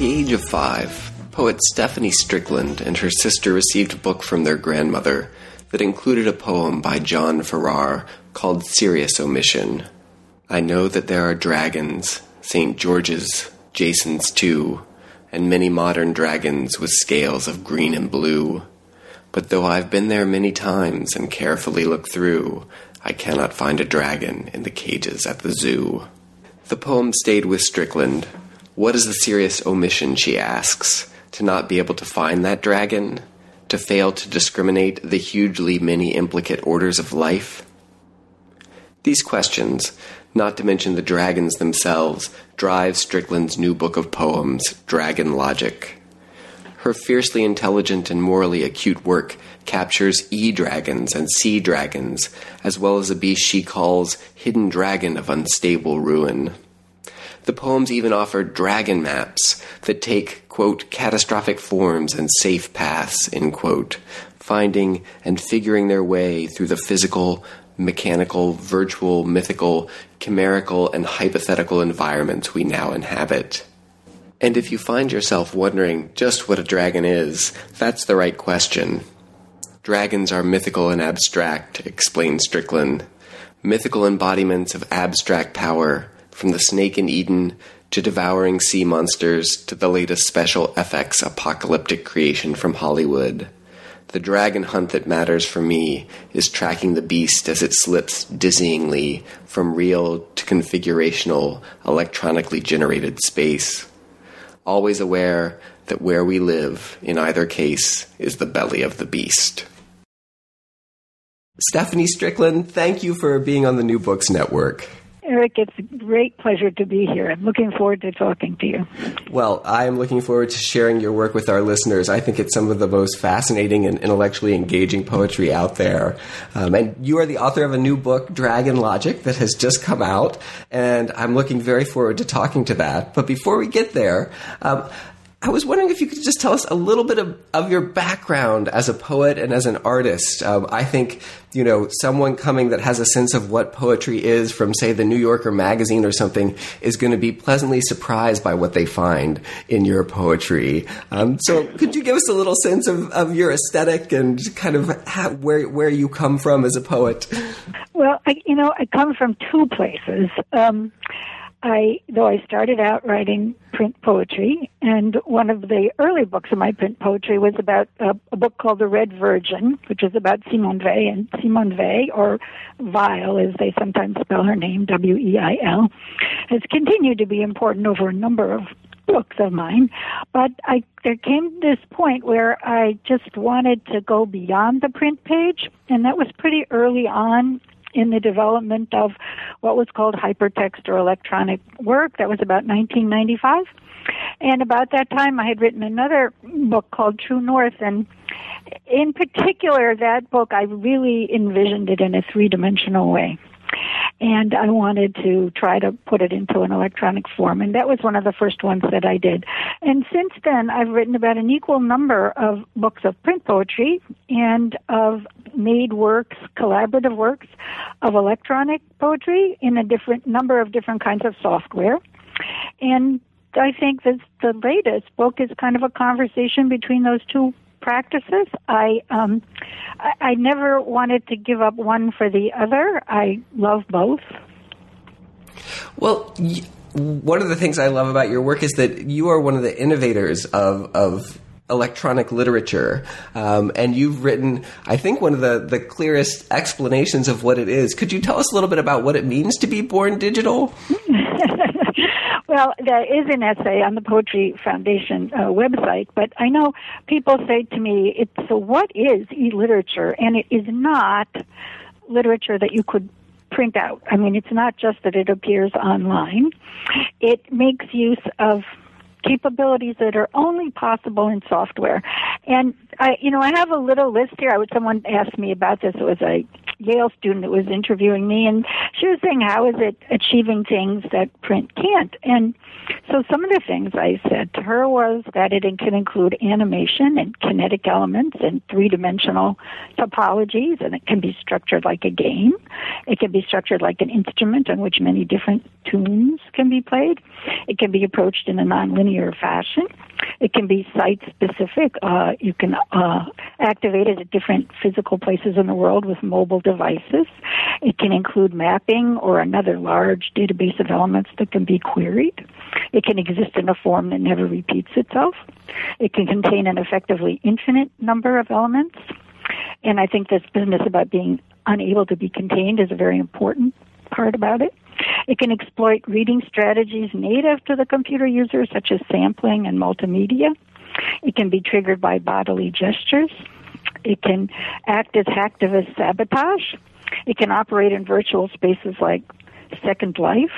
The age of five, poet Stephanie Strickland and her sister received a book from their grandmother that included a poem by John Farrar called Serious Omission. I know that there are dragons, St. George's, Jason's too, and many modern dragons with scales of green and blue. But though I've been there many times and carefully looked through, I cannot find a dragon in the cages at the zoo. The poem stayed with Strickland, what is the serious omission, she asks? To not be able to find that dragon? To fail to discriminate the hugely many implicate orders of life? These questions, not to mention the dragons themselves, drive Strickland's new book of poems, Dragon Logic. Her fiercely intelligent and morally acute work captures e dragons and C dragons, as well as a beast she calls hidden dragon of unstable ruin. The poems even offer dragon maps that take, quote, catastrophic forms and safe paths, end quote, finding and figuring their way through the physical, mechanical, virtual, mythical, chimerical, and hypothetical environments we now inhabit. And if you find yourself wondering just what a dragon is, that's the right question. Dragons are mythical and abstract, explains Strickland. Mythical embodiments of abstract power, from the snake in Eden to devouring sea monsters to the latest special FX apocalyptic creation from Hollywood. The dragon hunt that matters for me is tracking the beast as it slips dizzyingly from real to configurational, electronically generated space. Always aware that where we live, in either case, is the belly of the beast. Stephanie Strickland, thank you for being on the New Books Network. Eric, it's a great pleasure to be here. I'm looking forward to talking to you. Well, I am looking forward to sharing your work with our listeners. I think it's some of the most fascinating and intellectually engaging poetry out there. Um, and you are the author of a new book, Dragon Logic, that has just come out. And I'm looking very forward to talking to that. But before we get there, um, I was wondering if you could just tell us a little bit of, of your background as a poet and as an artist. Um, I think, you know, someone coming that has a sense of what poetry is from, say, the New Yorker magazine or something is going to be pleasantly surprised by what they find in your poetry. Um, so, could you give us a little sense of, of your aesthetic and kind of how, where, where you come from as a poet? Well, I, you know, I come from two places. Um, I, though I started out writing print poetry, and one of the early books of my print poetry was about a, a book called The Red Virgin, which is about Simone Weil, and Simone Weil, or Weil as they sometimes spell her name, W-E-I-L, has continued to be important over a number of books of mine, but I there came this point where I just wanted to go beyond the print page, and that was pretty early on in the development of what was called hypertext or electronic work. That was about 1995. And about that time, I had written another book called True North, and in particular, that book, I really envisioned it in a three dimensional way and I wanted to try to put it into an electronic form. And that was one of the first ones that I did. And since then, I've written about an equal number of books of print poetry and of made works, collaborative works of electronic poetry in a different number of different kinds of software. And I think that the latest book is kind of a conversation between those two practices. I um, I, I never wanted to give up one for the other. I love both. Well, one of the things I love about your work is that you are one of the innovators of of electronic literature, um, and you've written, I think, one of the the clearest explanations of what it is. Could you tell us a little bit about what it means to be born digital? Well, there is an essay on the Poetry Foundation uh, website, but I know people say to me, "It's so what is e-literature?" And it is not literature that you could print out. I mean, it's not just that it appears online. It makes use of capabilities that are only possible in software. And I, you know, I have a little list here. I would someone asked me about this. It was a Yale student that was interviewing me, and she was saying, "How is it achieving things that print can't?" And so some of the things I said to her was that it can include animation and kinetic elements and three-dimensional topologies, and it can be structured like a game. It can be structured like an instrument on which many different tunes can be played. It can be approached in a nonlinear fashion. It can be site specific. Uh, you can uh, activate it at different physical places in the world with mobile devices. It can include mapping or another large database of elements that can be queried. It can exist in a form that never repeats itself. It can contain an effectively infinite number of elements. And I think this business about being unable to be contained is a very important part about it. It can exploit reading strategies native to the computer user, such as sampling and multimedia. It can be triggered by bodily gestures. It can act as hacktivist sabotage. It can operate in virtual spaces like Second Life.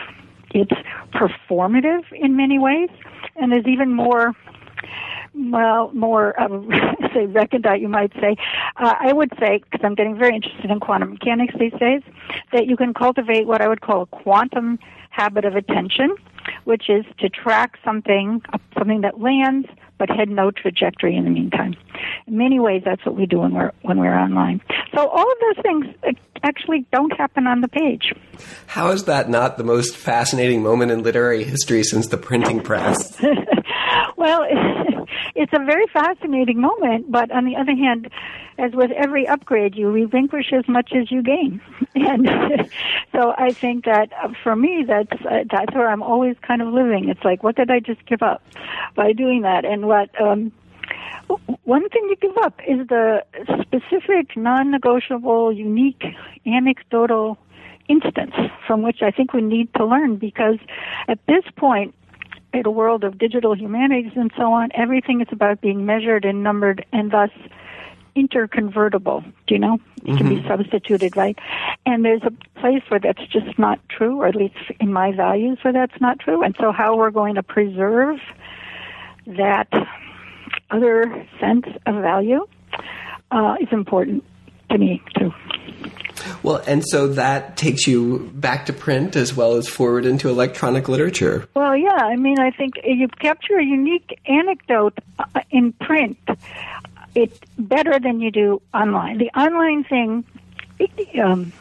It's performative in many ways, and is even more well, more um, say recondite, you might say. Uh, I would say, because I'm getting very interested in quantum mechanics these days, that you can cultivate what I would call a quantum habit of attention, which is to track something, something that lands, but had no trajectory in the meantime. In many ways, that's what we do when we're when we're online. So all of those things uh, actually don't happen on the page. How is that not the most fascinating moment in literary history since the printing press? well, it's a very fascinating moment, but on the other hand, as with every upgrade, you relinquish as much as you gain, and so I think that uh, for me, that's uh, that's where I'm always kind of living. It's like, what did I just give up by doing that, and what. Um, one thing you give up is the specific, non-negotiable, unique, anecdotal instance from which I think we need to learn because at this point, in a world of digital humanities and so on, everything is about being measured and numbered and thus interconvertible. Do you know? It mm-hmm. can be mm-hmm. substituted, right? And there's a place where that's just not true, or at least in my values where that's not true. And so how we're going to preserve that other sense of value uh, is important to me too. Well, and so that takes you back to print as well as forward into electronic literature. Well, yeah. I mean, I think you capture a unique anecdote uh, in print. It's better than you do online. The online thing, um,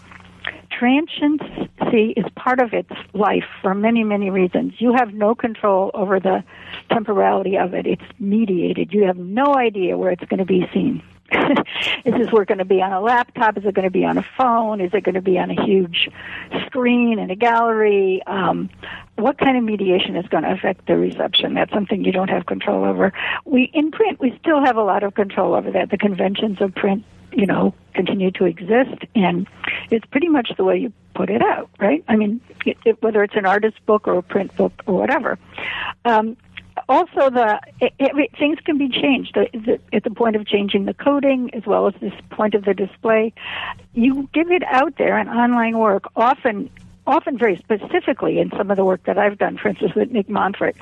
transiency is part of its life for many, many reasons. You have no control over the temporality of it. It's mediated. You have no idea where it's going to be seen. is this work going to be on a laptop? Is it going to be on a phone? Is it going to be on a huge screen in a gallery? Um, what kind of mediation is going to affect the reception? That's something you don't have control over. We in print, we still have a lot of control over that. The conventions of print, you know, continue to exist, and it's pretty much the way you put it out, right? I mean, it, it, whether it's an artist book or a print book or whatever. Um, also the it, it, things can be changed. At the point of changing the coding as well as this point of the display you give it out there in online work often often very specifically in some of the work that I've done for instance with Nick Montfort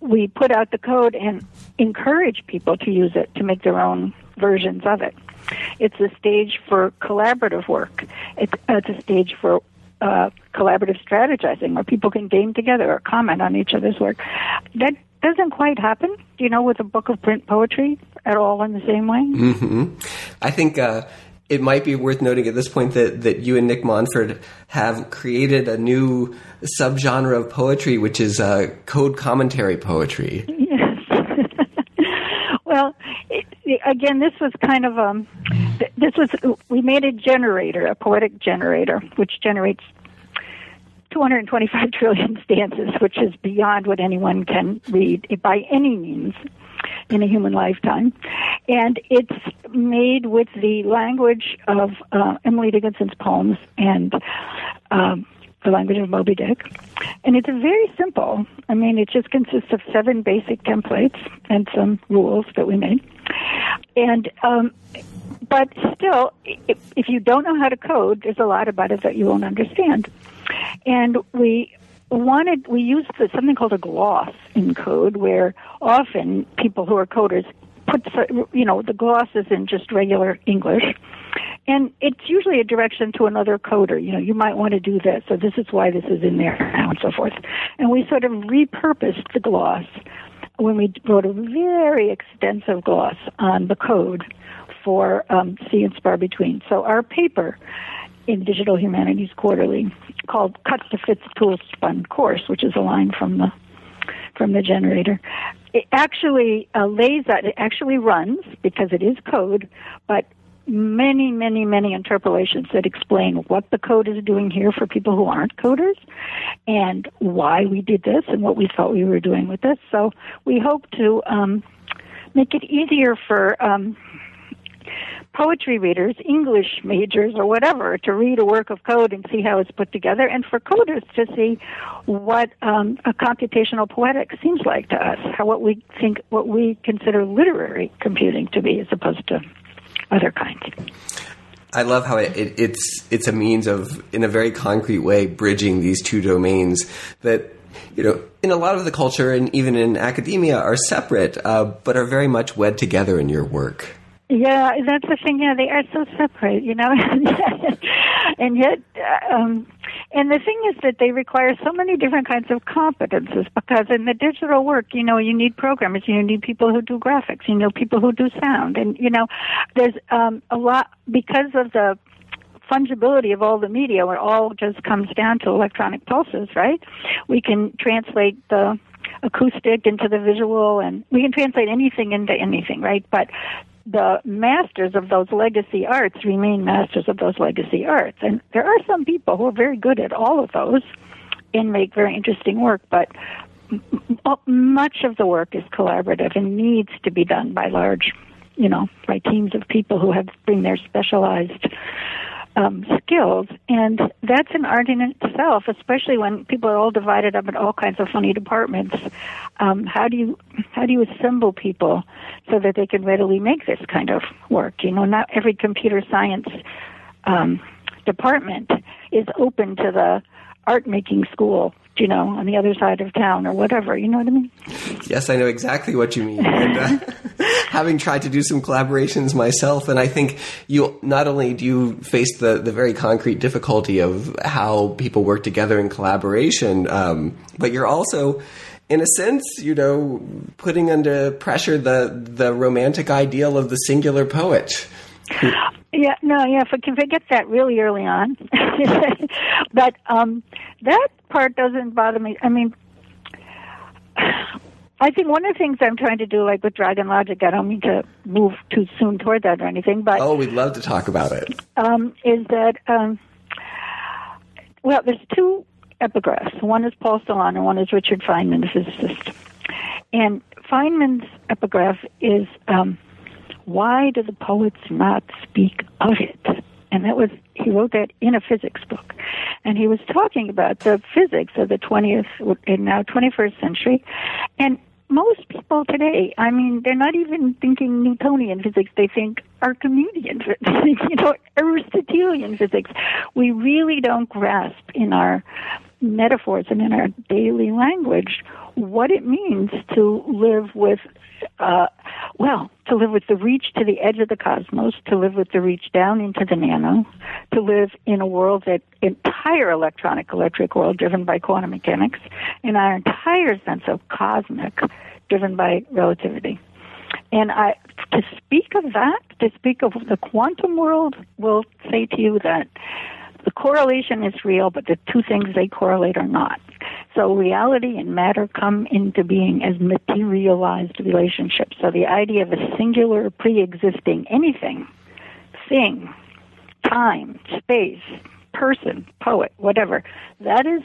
we put out the code and encourage people to use it to make their own versions of it. It's a stage for collaborative work. It's, it's a stage for uh, collaborative strategizing where people can game together or comment on each other's work. That doesn't quite happen, you know, with a book of print poetry at all in the same way. Mm-hmm. I think uh, it might be worth noting at this point that, that you and Nick Montfort have created a new subgenre of poetry, which is uh, code commentary poetry. Yes. well, it, again, this was kind of um, this was we made a generator, a poetic generator, which generates 225 trillion stanzas, which is beyond what anyone can read by any means in a human lifetime. And it's made with the language of uh, Emily Dickinson's poems and um, the language of Moby Dick. And it's very simple. I mean, it just consists of seven basic templates and some rules that we made. And um, but still, if, if you don't know how to code, there's a lot about it that you won't understand. And we wanted we used the, something called a gloss in code, where often people who are coders put you know the gloss is in just regular English, and it's usually a direction to another coder. You know, you might want to do this, so this is why this is in there now, and so forth. And we sort of repurposed the gloss when we wrote a very extensive gloss on the code for um, Sea and Spar Between. So our paper in Digital Humanities Quarterly called "Cut to Fit the Tool Spun Course," which is a line from the from the generator. It actually uh, lays out. It actually runs because it is code, but many, many, many interpolations that explain what the code is doing here for people who aren't coders and why we did this and what we thought we were doing with this. So we hope to um, make it easier for um, poetry readers, English majors, or whatever, to read a work of code and see how it's put together, and for coders to see what um, a computational poetic seems like to us, how what we think, what we consider literary computing to be, as opposed to other kinds. I love how it, it, it's it's a means of, in a very concrete way, bridging these two domains that you know, in a lot of the culture and even in academia are separate, uh, but are very much wed together in your work. Yeah, that's the thing. Yeah, they are so separate, you know, and yet, uh, um, and the thing is that they require so many different kinds of competences because in the digital work, you know, you need programmers, you need people who do graphics, you know, people who do sound, and you know, there's um, a lot because of the fungibility of all the media, where it all just comes down to electronic pulses, right? We can translate the acoustic into the visual and we can translate anything into anything, right? But the masters of those legacy arts remain masters of those legacy arts. And there are some people who are very good at all of those and make very interesting work, but much of the work is collaborative and needs to be done by large, you know, by teams of people who have bring their specialized um, skills, and that's an art in itself. Especially when people are all divided up in all kinds of funny departments. Um, how do you how do you assemble people so that they can readily make this kind of work? You know, not every computer science um, department is open to the art making school you know, on the other side of town or whatever. You know what I mean? Yes, I know exactly what you mean. And, uh, having tried to do some collaborations myself, and I think you not only do you face the, the very concrete difficulty of how people work together in collaboration, um, but you're also in a sense, you know, putting under pressure the the romantic ideal of the singular poet. Yeah, no, yeah, for can forget that really early on. but um, that part doesn't bother me. I mean, I think one of the things I'm trying to do, like with Dragon Logic, I don't mean to move too soon toward that or anything, but oh, we'd love to talk about it. Um, is that um, well? There's two epigraphs. One is Paul Celan, and one is Richard Feynman, the physicist. And Feynman's epigraph is, um, "Why do the poets not speak of it?" and that was he wrote that in a physics book, and he was talking about the physics of the 20th and now 21st century, and most people today, I mean, they're not even thinking Newtonian physics; they think Archimedean physics, you know, Aristotelian physics. We really don't grasp in our metaphors and in our daily language what it means to live with uh, well, to live with the reach to the edge of the cosmos, to live with the reach down into the nano, to live in a world that entire electronic electric world driven by quantum mechanics, and our entire sense of cosmic driven by relativity. And I, to speak of that, to speak of the quantum world, will say to you that the correlation is real, but the two things they correlate are not. So reality and matter come into being as materialized relationships. So the idea of a singular pre-existing anything, thing, time, space, person, poet, whatever, that is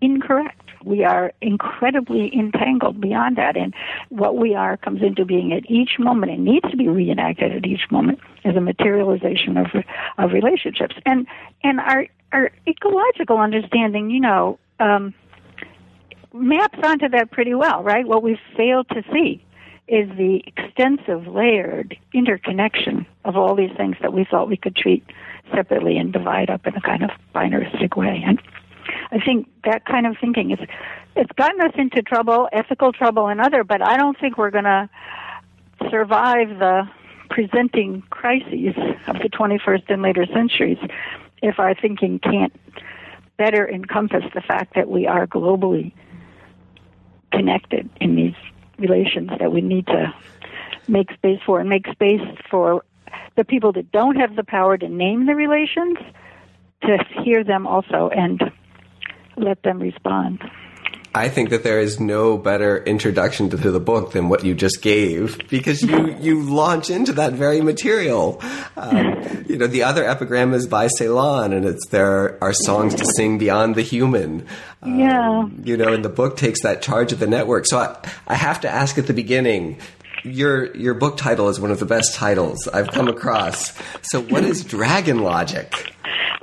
incorrect. We are incredibly entangled beyond that, and what we are comes into being at each moment and needs to be reenacted at each moment as a materialization of of relationships. And and our our ecological understanding, you know, um, maps onto that pretty well, right? What we've failed to see is the extensive layered interconnection of all these things that we thought we could treat separately and divide up in a kind of binaristic way. And I think that kind of thinking is it's gotten us into trouble, ethical trouble, and other. But I don't think we're going to survive the presenting crises of the 21st and later centuries if our thinking can't better encompass the fact that we are globally connected in these relations that we need to make space for and make space for the people that don't have the power to name the relations to hear them also and let them respond. I think that there is no better introduction to the book than what you just gave because you, you launch into that very material. Um, you know, the other epigram is by Celan and it's there are songs to sing beyond the human. Um, yeah. You know, and the book takes that charge of the network. So I, I have to ask at the beginning, your your book title is one of the best titles I've come across. So what is dragon logic?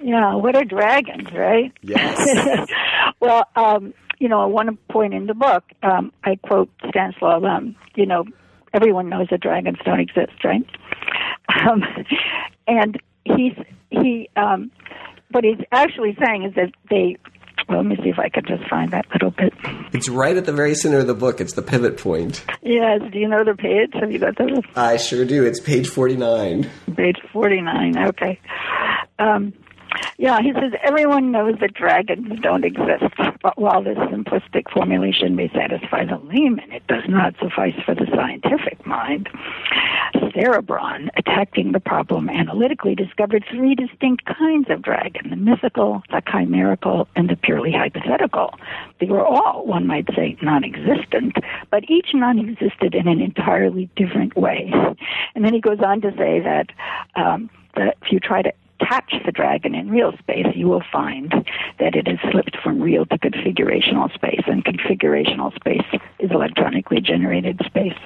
Yeah, what are dragons, right? Yes. well, um, you know, at one point in the book, um, I quote Stanislaw Lem, you know, everyone knows that dragons don't exist, right? Um, and he's, he, um, what he's actually saying is that they, well, let me see if I can just find that little bit. It's right at the very center of the book. It's the pivot point. Yes. Do you know the page? Have you got the? I sure do. It's page 49. Page 49. Okay. Um, yeah, he says everyone knows that dragons don't exist, but while this simplistic formulation may satisfy the layman, it does not suffice for the scientific mind. Cerebron, attacking the problem analytically, discovered three distinct kinds of dragon the mythical, the chimerical, and the purely hypothetical. They were all, one might say, non existent, but each non existed in an entirely different way. And then he goes on to say that, um, that if you try to catch the dragon in real space, you will find that it has slipped from real to configurational space, and configurational space is electronically generated space.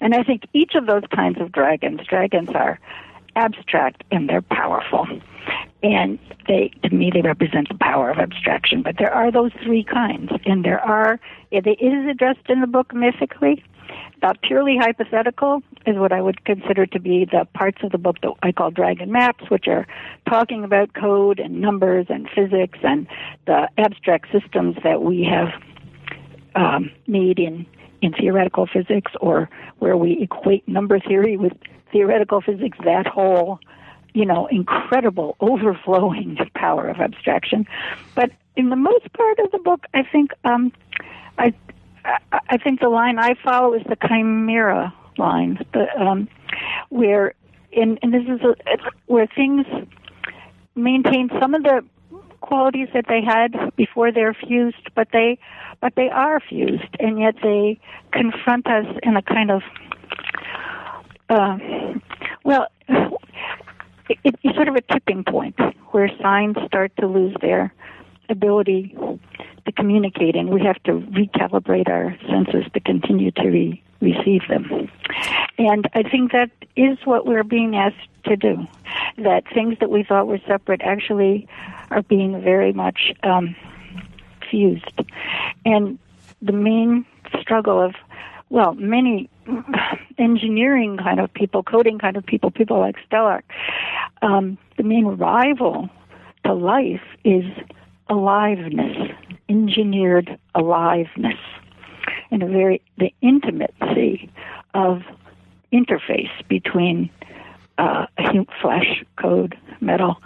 And I think each of those kinds of dragons, dragons are abstract and they're powerful. And they, to me, they represent the power of abstraction. But there are those three kinds, and there are. It is addressed in the book mythically, uh, purely hypothetical is what I would consider to be the parts of the book that I call dragon maps, which are talking about code and numbers and physics and the abstract systems that we have um, made in, in theoretical physics or where we equate number theory with theoretical physics, that whole, you know, incredible overflowing power of abstraction. But in the most part of the book, I think um, I I think the line I follow is the chimera line, the, um, where and, and this is a, where things maintain some of the qualities that they had before they're fused, but they but they are fused, and yet they confront us in a kind of uh, well, it, it's sort of a tipping point where signs start to lose their ability to communicate, and we have to recalibrate our senses to continue to re- receive them. And I think that is what we're being asked to do. That things that we thought were separate actually are being very much um, fused. And the main struggle of, well, many engineering kind of people, coding kind of people, people like Stellar, um, the main rival to life is aliveness, engineered aliveness, and a very the intimacy of interface between uh, flesh, code, metal,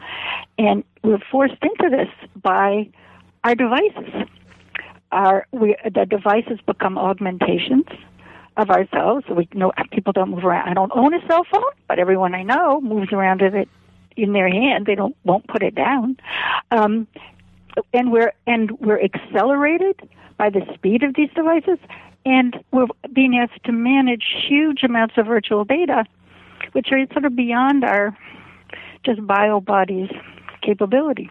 and we're forced into this by our devices. Our we, the devices become augmentations of ourselves. We know people don't move around. I don't own a cell phone, but everyone I know moves around with it in their hand. They don't won't put it down. Um, and we're and we're accelerated by the speed of these devices, and we're being asked to manage huge amounts of virtual data, which are sort of beyond our just bio bodies capability.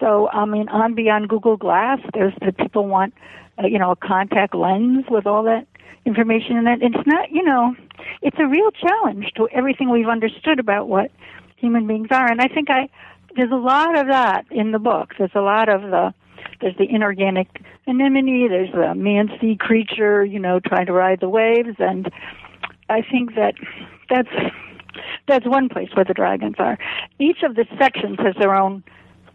So, I mean, on beyond Google Glass, there's the people want, uh, you know, a contact lens with all that information in it. It's not, you know, it's a real challenge to everything we've understood about what human beings are. And I think I, there's a lot of that in the book. There's a lot of the there's the inorganic anemone. There's the man sea creature, you know, trying to ride the waves, and I think that that's that's one place where the dragons are. Each of the sections has their own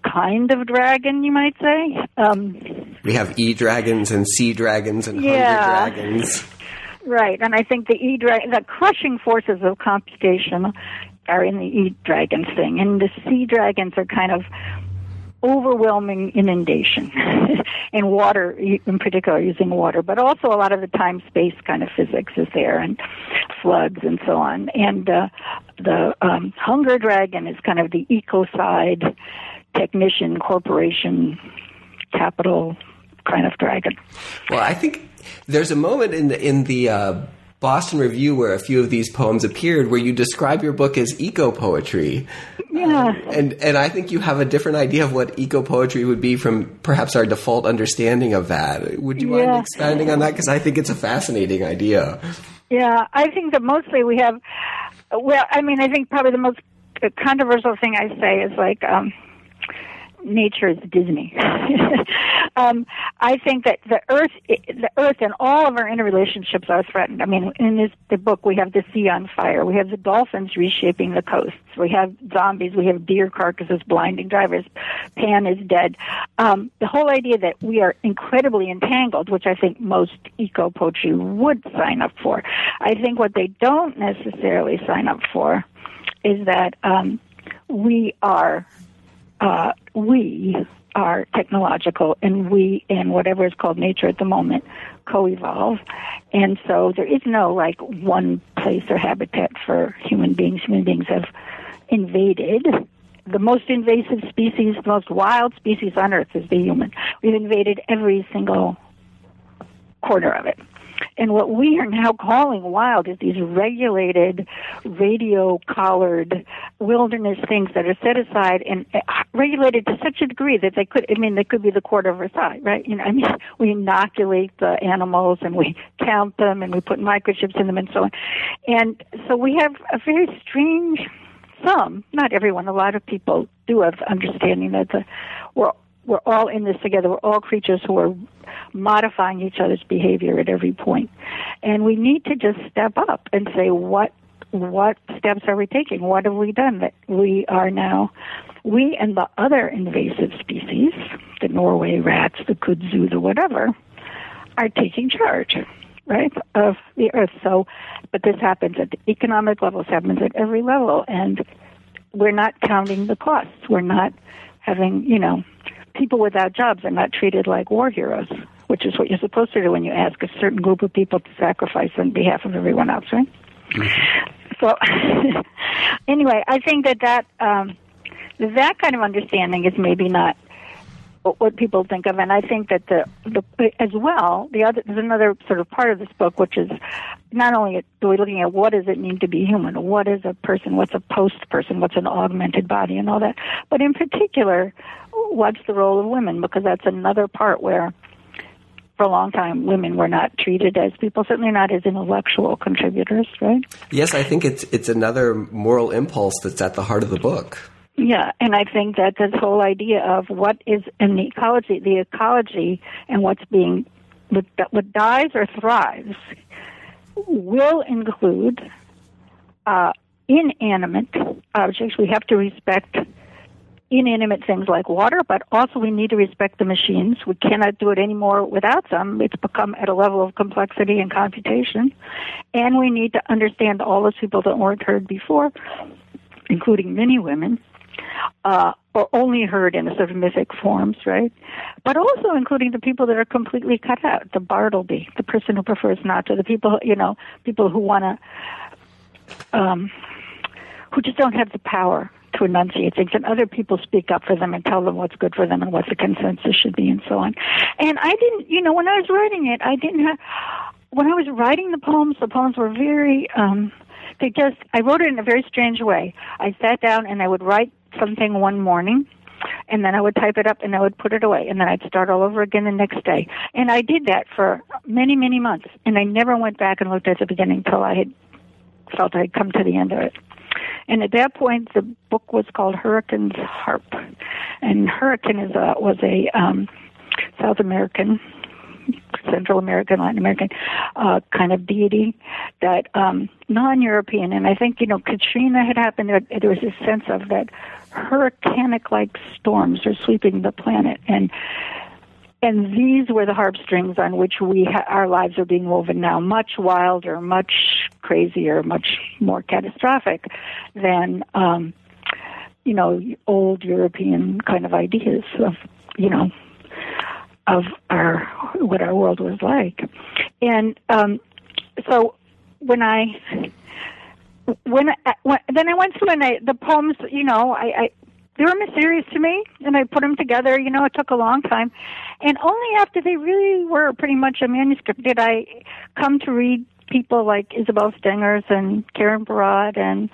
kind of dragon, you might say. Um, we have e dragons and sea dragons and yeah. hunger dragons. Right, and I think the e dragon, the crushing forces of computation, are in the e dragons thing, and the sea dragons are kind of overwhelming inundation and water in particular using water but also a lot of the time space kind of physics is there and floods and so on and uh, the um, hunger dragon is kind of the ecocide technician corporation capital kind of dragon well i think there's a moment in the in the uh Boston Review, where a few of these poems appeared, where you describe your book as eco poetry. Yeah. Um, and and I think you have a different idea of what eco poetry would be from perhaps our default understanding of that. Would you yeah. mind expanding on that? Because I think it's a fascinating idea. Yeah, I think that mostly we have. Well, I mean, I think probably the most controversial thing I say is like. Um, nature is Disney. um, I think that the earth, the earth, and all of our interrelationships are threatened. I mean, in this the book, we have the sea on fire. We have the dolphins reshaping the coasts. We have zombies. We have deer carcasses blinding drivers. Pan is dead. Um, the whole idea that we are incredibly entangled, which I think most eco poetry would sign up for. I think what they don't necessarily sign up for is that um, we are uh, we are technological and we and whatever is called nature at the moment co-evolve. And so there is no like one place or habitat for human beings. Human beings have invaded the most invasive species the most wild species on earth is the human. We've invaded every single corner of it and what we are now calling wild is these regulated, radio collared wilderness things that are set aside and uh, regulated to such a degree that they could, I mean, they could be the quarter of Versailles, right? You know, I mean, we inoculate the animals and we count them and we put microchips in them and so on. And so we have a very strange, some, not everyone, a lot of people do have understanding that the, we're we're all in this together. We're all creatures who are modifying each other's behavior at every point. And we need to just step up and say, what what steps are we taking? What have we done that we are now, we and the other invasive species, the Norway rats, the kudzu, the whatever, are taking charge, right, of the earth. So, but this happens at the economic level, this happens at every level, and we're not counting the costs. We're not having, you know, people without jobs are not treated like war heroes, which is what you're supposed to do when you ask a certain group of people to sacrifice on behalf of everyone else, right? Mm-hmm. So, anyway, I think that that um, that kind of understanding is maybe not what people think of, and I think that the the as well the other there's another sort of part of this book which is not only are we looking at what does it mean to be human, what is a person, what's a post person, what's an augmented body, and all that, but in particular, what's the role of women? Because that's another part where for a long time women were not treated as people certainly not as intellectual contributors right? Yes i think it's it's another moral impulse that's at the heart of the book yeah and i think that this whole idea of what is in the ecology the ecology and what's being what, what dies or thrives will include uh, inanimate objects we have to respect inanimate things like water, but also we need to respect the machines. We cannot do it anymore without them. It's become at a level of complexity and computation. And we need to understand all those people that weren't heard before, including many women, uh, or only heard in a sort of mythic forms, right? But also including the people that are completely cut out, the Bartleby, the person who prefers not to, the people, you know, people who want to, um, who just don't have the power to enunciate things, and other people speak up for them and tell them what's good for them and what the consensus should be, and so on. And I didn't, you know, when I was writing it, I didn't have. When I was writing the poems, the poems were very. um They just. I wrote it in a very strange way. I sat down and I would write something one morning, and then I would type it up and I would put it away, and then I'd start all over again the next day. And I did that for many, many months, and I never went back and looked at the beginning until I had felt I had come to the end of it. And at that point, the book was called Hurricane's Harp, and Hurricane is a, was a um, South American Central American, Latin American uh, kind of deity, that um, non-European. And I think you know Katrina had happened. There, there was a sense of that hurricanic-like storms are sweeping the planet, and and these were the harp strings on which we ha- our lives are being woven now, much wilder, much crazier, much more catastrophic than um, you know old European kind of ideas of you know of our what our world was like, and um, so when I when, I, when then I went through and I the poems, you know, I, I they were mysterious to me, and I put them together. You know, it took a long time, and only after they really were pretty much a manuscript did I come to read people like Isabel Stengers and Karen Barad and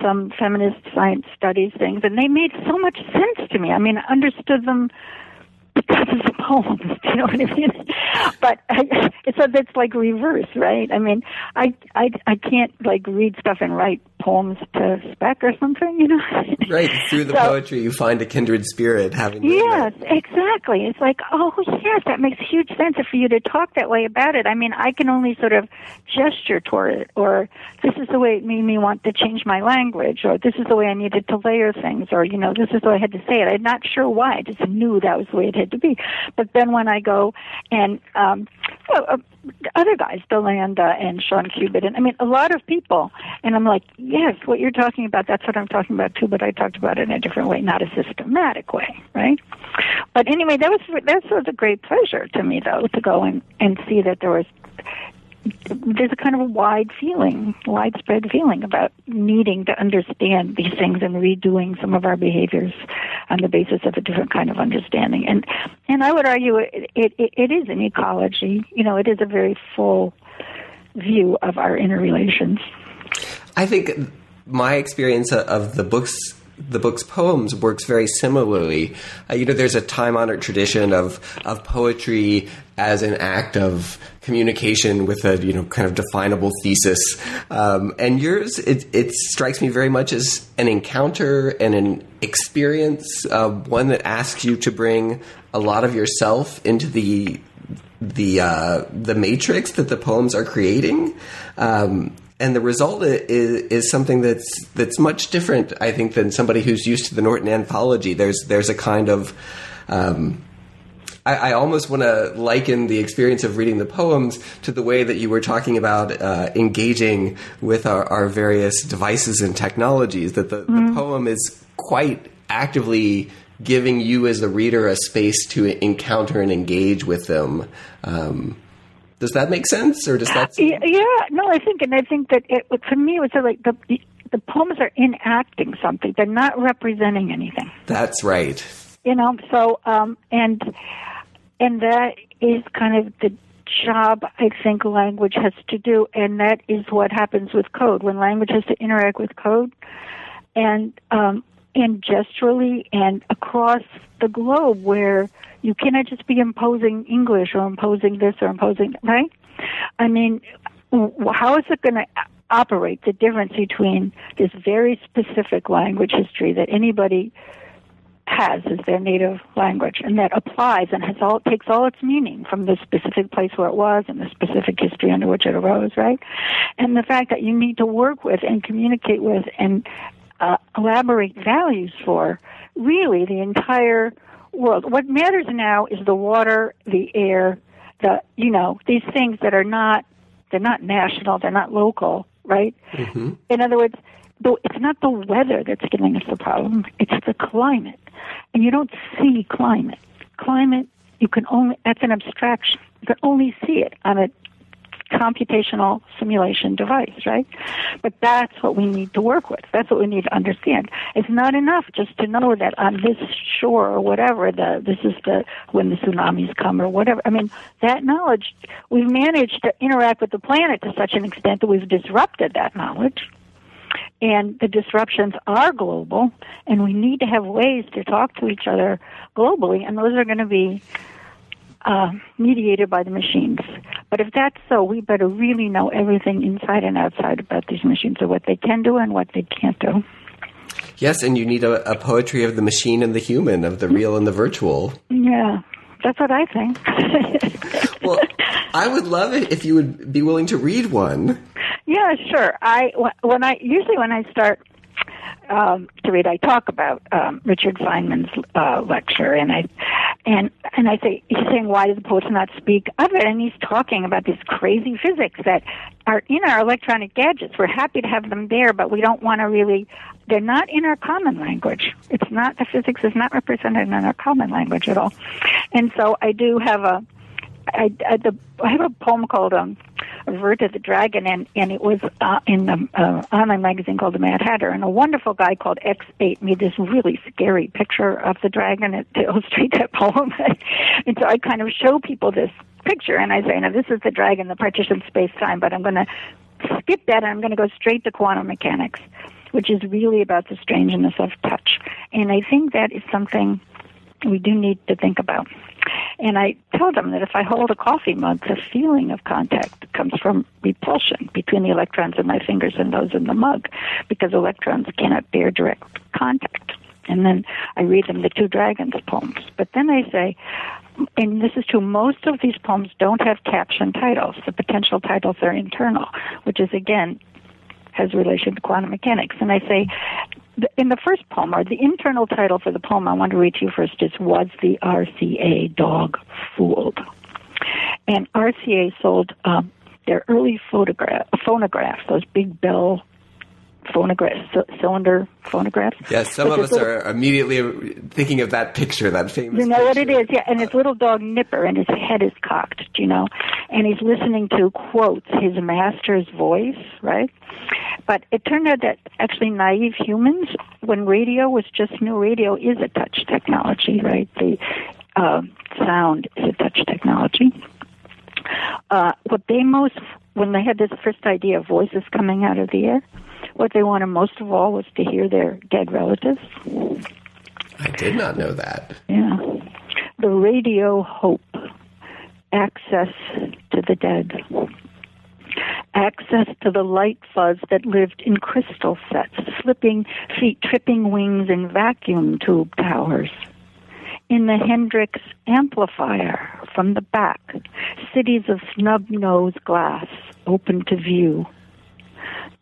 some feminist science studies things, and they made so much sense to me. I mean, I understood them because of the poems. Do you know what I mean? but I, so that's like reverse, right? I mean, I I I can't like read stuff and write poems to spec or something, you know? right through the so, poetry, you find a kindred spirit. Having yes, exactly. It's like, oh yes, that makes huge sense for you to talk that way about it. I mean, I can only sort of gesture toward it, or this is the way it made me want to change my language, or this is the way I needed to layer things, or you know, this is the way I had to say it. I'm not sure why. I just knew that was the way it to be. But then when I go and um, uh, other guys, DeLanda and Sean Cubitt, and I mean a lot of people, and I'm like, yes, what you're talking about, that's what I'm talking about too. But I talked about it in a different way, not a systematic way, right? But anyway, that was that was a great pleasure to me though to go and and see that there was there's a kind of a wide feeling, widespread feeling about needing to understand these things and redoing some of our behaviors on the basis of a different kind of understanding. And and I would argue it it, it is an ecology. You know, it is a very full view of our interrelations. I think my experience of the books the book's poems works very similarly. Uh, you know, there's a time honored tradition of of poetry as an act of communication with a you know kind of definable thesis. Um, and yours, it, it strikes me very much as an encounter and an experience, uh, one that asks you to bring a lot of yourself into the the uh, the matrix that the poems are creating. Um, and the result is, is something that's that's much different, I think, than somebody who's used to the Norton anthology. There's there's a kind of um, I, I, almost want to liken the experience of reading the poems to the way that you were talking about uh, engaging with our, our, various devices and technologies. That the, mm-hmm. the poem is quite actively giving you as the reader a space to encounter and engage with them. Um, does that make sense, or does that? Yeah, no, I think, and I think that it, for me, it was like the the poems are enacting something; they're not representing anything. That's right. You know, so um, and and that is kind of the job I think language has to do, and that is what happens with code when language has to interact with code, and um, and gesturally and across the globe where you cannot just be imposing English or imposing this or imposing, right? I mean, how is it going to operate the difference between this very specific language history that anybody has as their native language and that applies and has all takes all its meaning from the specific place where it was and the specific history under which it arose right and the fact that you need to work with and communicate with and uh, elaborate values for really the entire world. What matters now is the water, the air, the you know these things that are not they're not national, they're not local, right? Mm-hmm. In other words, it's not the weather that's giving us the problem; it's the climate, and you don't see climate. Climate, you can only that's an abstraction. You can only see it on a computational simulation device, right? But that's what we need to work with. That's what we need to understand. It's not enough just to know that on this shore or whatever, the this is the when the tsunamis come or whatever. I mean, that knowledge we've managed to interact with the planet to such an extent that we've disrupted that knowledge. And the disruptions are global, and we need to have ways to talk to each other globally, and those are going to be uh, mediated by the machines. But if that's so, we better really know everything inside and outside about these machines, or what they can do and what they can't do. Yes, and you need a, a poetry of the machine and the human, of the real and the virtual. Yeah, that's what I think. well, I would love it if you would be willing to read one. Yeah, sure. I when I usually when I start um, to read, I talk about um, Richard Feynman's uh, lecture, and I and and I say he's saying why do the poets not speak of it? And he's talking about this crazy physics that are in our electronic gadgets. We're happy to have them there, but we don't want to really. They're not in our common language. It's not the physics is not represented in our common language at all. And so I do have a I, I, the, I have a poem called um, Verta the Dragon, and, and it was uh, in the uh, online magazine called The Mad Hatter. And a wonderful guy called X8 made this really scary picture of the dragon to illustrate that poem. and so I kind of show people this picture, and I say, now this is the dragon, the partition space time, but I'm going to skip that and I'm going to go straight to quantum mechanics, which is really about the strangeness of touch. And I think that is something we do need to think about. And I tell them that if I hold a coffee mug, the feeling of contact comes from repulsion between the electrons in my fingers and those in the mug, because electrons cannot bear direct contact. And then I read them the Two Dragons poems. But then I say, and this is true, most of these poems don't have caption titles. The potential titles are internal, which is again has relation to quantum mechanics. And I say, in the first poem, or the internal title for the poem I want to read to you first is Was the RCA Dog Fooled? And RCA sold um, their early photograph, phonographs, those big bell phonograph, c- cylinder phonographs. Yes, some of us little, are immediately thinking of that picture, that famous. You know picture. what it is, yeah. And his little dog Nipper, and his head is cocked, you know, and he's listening to quotes his master's voice, right? But it turned out that actually naive humans, when radio was just new, radio is a touch technology, right? The uh, sound is a touch technology. Uh, what they most, when they had this first idea of voices coming out of the air, what they wanted most of all was to hear their dead relatives. I did not know that. Yeah. The radio hope, access to the dead, access to the light fuzz that lived in crystal sets, slipping feet, tripping wings in vacuum tube towers. In the Hendrix amplifier from the back, cities of snub nose glass open to view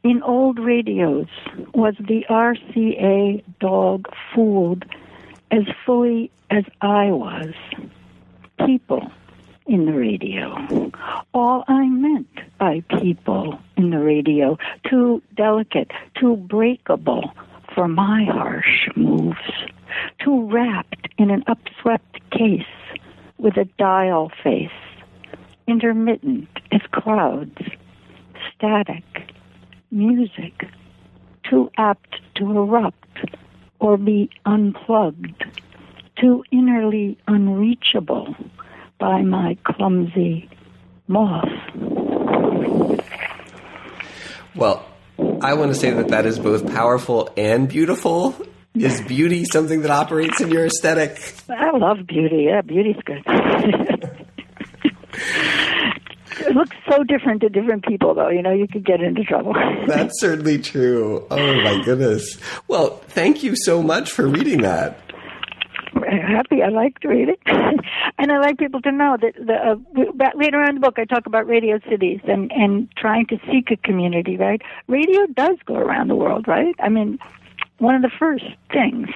in old radios was the RCA dog fooled as fully as I was. People in the radio. All I meant by people in the radio, too delicate, too breakable for my harsh moves, too wrapped in an upswept case with a dial face, intermittent as clouds, static music too apt to erupt or be unplugged, too innerly unreachable by my clumsy moth. Well, I want to say that that is both powerful and beautiful. Is beauty something that operates in your aesthetic? I love beauty. Yeah, beauty's good. it looks so different to different people, though. You know, you could get into trouble. That's certainly true. Oh my goodness. Well, thank you so much for reading that. Happy, I like to read it, and I like people to know that the uh, later on in the book I talk about radio cities and and trying to seek a community. Right, radio does go around the world. Right, I mean, one of the first things,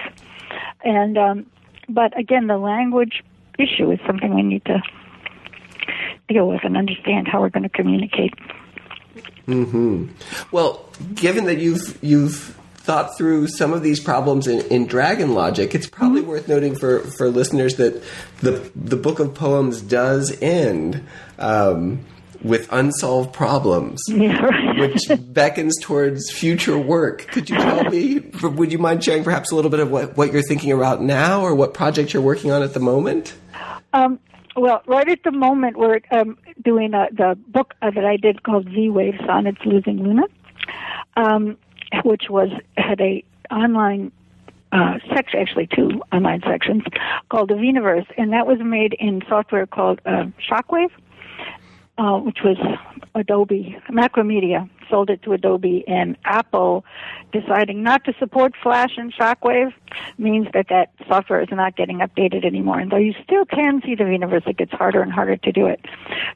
and um, but again, the language issue is something we need to deal with and understand how we're going to communicate. Hmm. Well, given that you've you've thought through some of these problems in, in Dragon Logic, it's probably mm-hmm. worth noting for, for listeners that the the book of poems does end. Um, with unsolved problems, yeah, right. which beckons towards future work. Could you tell me? Would you mind sharing perhaps a little bit of what, what you're thinking about now, or what project you're working on at the moment? Um, well, right at the moment, we're um, doing a, the book uh, that I did called V Wave Sonnets Losing Luna, um, which was had a online uh, section, actually two online sections, called the Vniverse, and that was made in software called uh, Shockwave, uh, which was Adobe Macromedia sold it to Adobe, and Apple deciding not to support Flash and Shockwave means that that software is not getting updated anymore. And though you still can see the Vniverse, it gets harder and harder to do it.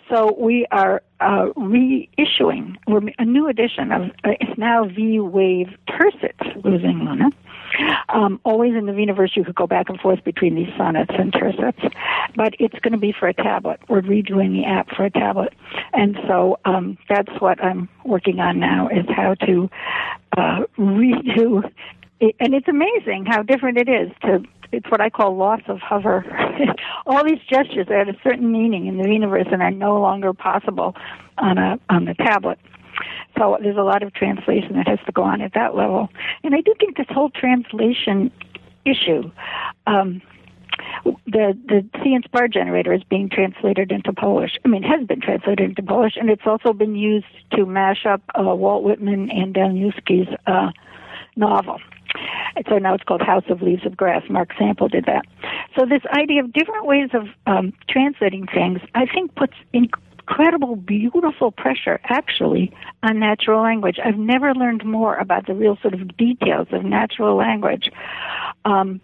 So we are uh, reissuing a new edition of uh, it's now V Wave Tercets losing Luna. Um, always in the Vniverse, you could go back and forth between these sonnets and tercets, but it's going to be for a tablet. We're redoing the app for a tablet, and so um, that's what I'm working on now is how to uh, redo. It, and it's amazing how different it is to it's what I call loss of hover. All these gestures that had a certain meaning in the universe and are no longer possible on a on the tablet. So there's a lot of translation that has to go on at that level. And I do think this whole translation issue, um, the the Sea and Spar generator is being translated into Polish. I mean, has been translated into Polish, and it's also been used to mash up uh, Walt Whitman and Danielewski's uh, novel. And so now it's called House of Leaves of Grass. Mark Sample did that. So this idea of different ways of um, translating things, I think, puts in incredible, beautiful pressure, actually, on natural language. I've never learned more about the real sort of details of natural language um,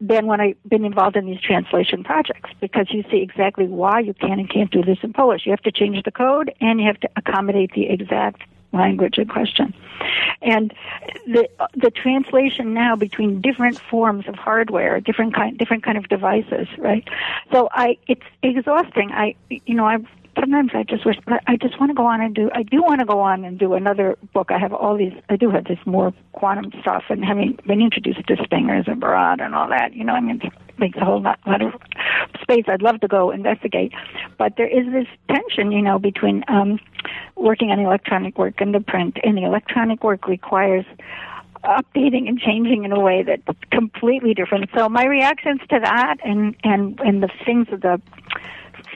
than when I've been involved in these translation projects, because you see exactly why you can and can't do this in Polish. You have to change the code, and you have to accommodate the exact language in question. And the the translation now between different forms of hardware, different kind different kind of devices, right? So I it's exhausting. I you know I've sometimes I just wish I just want to go on and do. I do want to go on and do another book. I have all these. I do have this more quantum stuff, and having been introduced to Stengers and Barad and all that, you know, I mean, it makes a whole lot, lot of space. I'd love to go investigate, but there is this tension, you know, between um, working on electronic work and the print, and the electronic work requires updating and changing in a way that's completely different. So my reactions to that and and and the things of the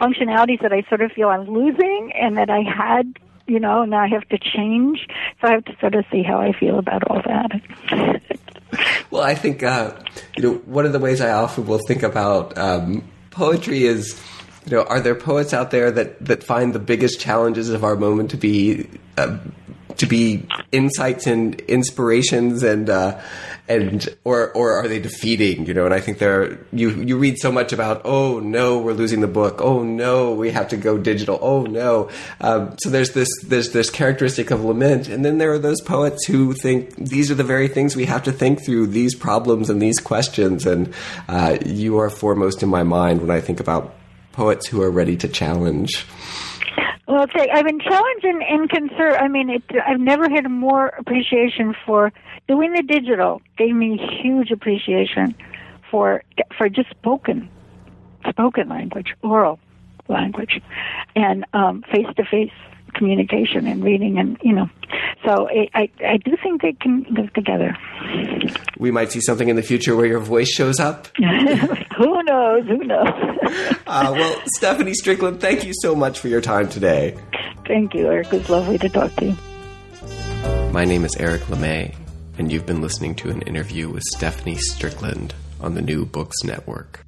functionalities that I sort of feel I'm losing and that I had, you know, now I have to change. So I have to sort of see how I feel about all that. well, I think, uh, you know, one of the ways I often will think about um, poetry is, you know, are there poets out there that, that find the biggest challenges of our moment to be uh, to be insights and inspirations and uh, and or or are they defeating? You know, and I think there you you read so much about oh no we're losing the book. Oh no we have to go digital. Oh no. Um, so there's this there's this characteristic of lament. And then there are those poets who think these are the very things we have to think through these problems and these questions. And uh, you are foremost in my mind when I think about poets who are ready to challenge. Well, I've been challenged and, and concerned. I mean, it, I've never had more appreciation for doing the digital. Gave me huge appreciation for for just spoken, spoken language, oral language, and face to face communication and reading and you know. So it, I, I do think they can live together. We might see something in the future where your voice shows up. Who knows? Who knows? Uh, well stephanie strickland thank you so much for your time today. Thank you eric. It was lovely to talk to you. My name is eric lemay and you've been listening to an interview with stephanie strickland on the new books network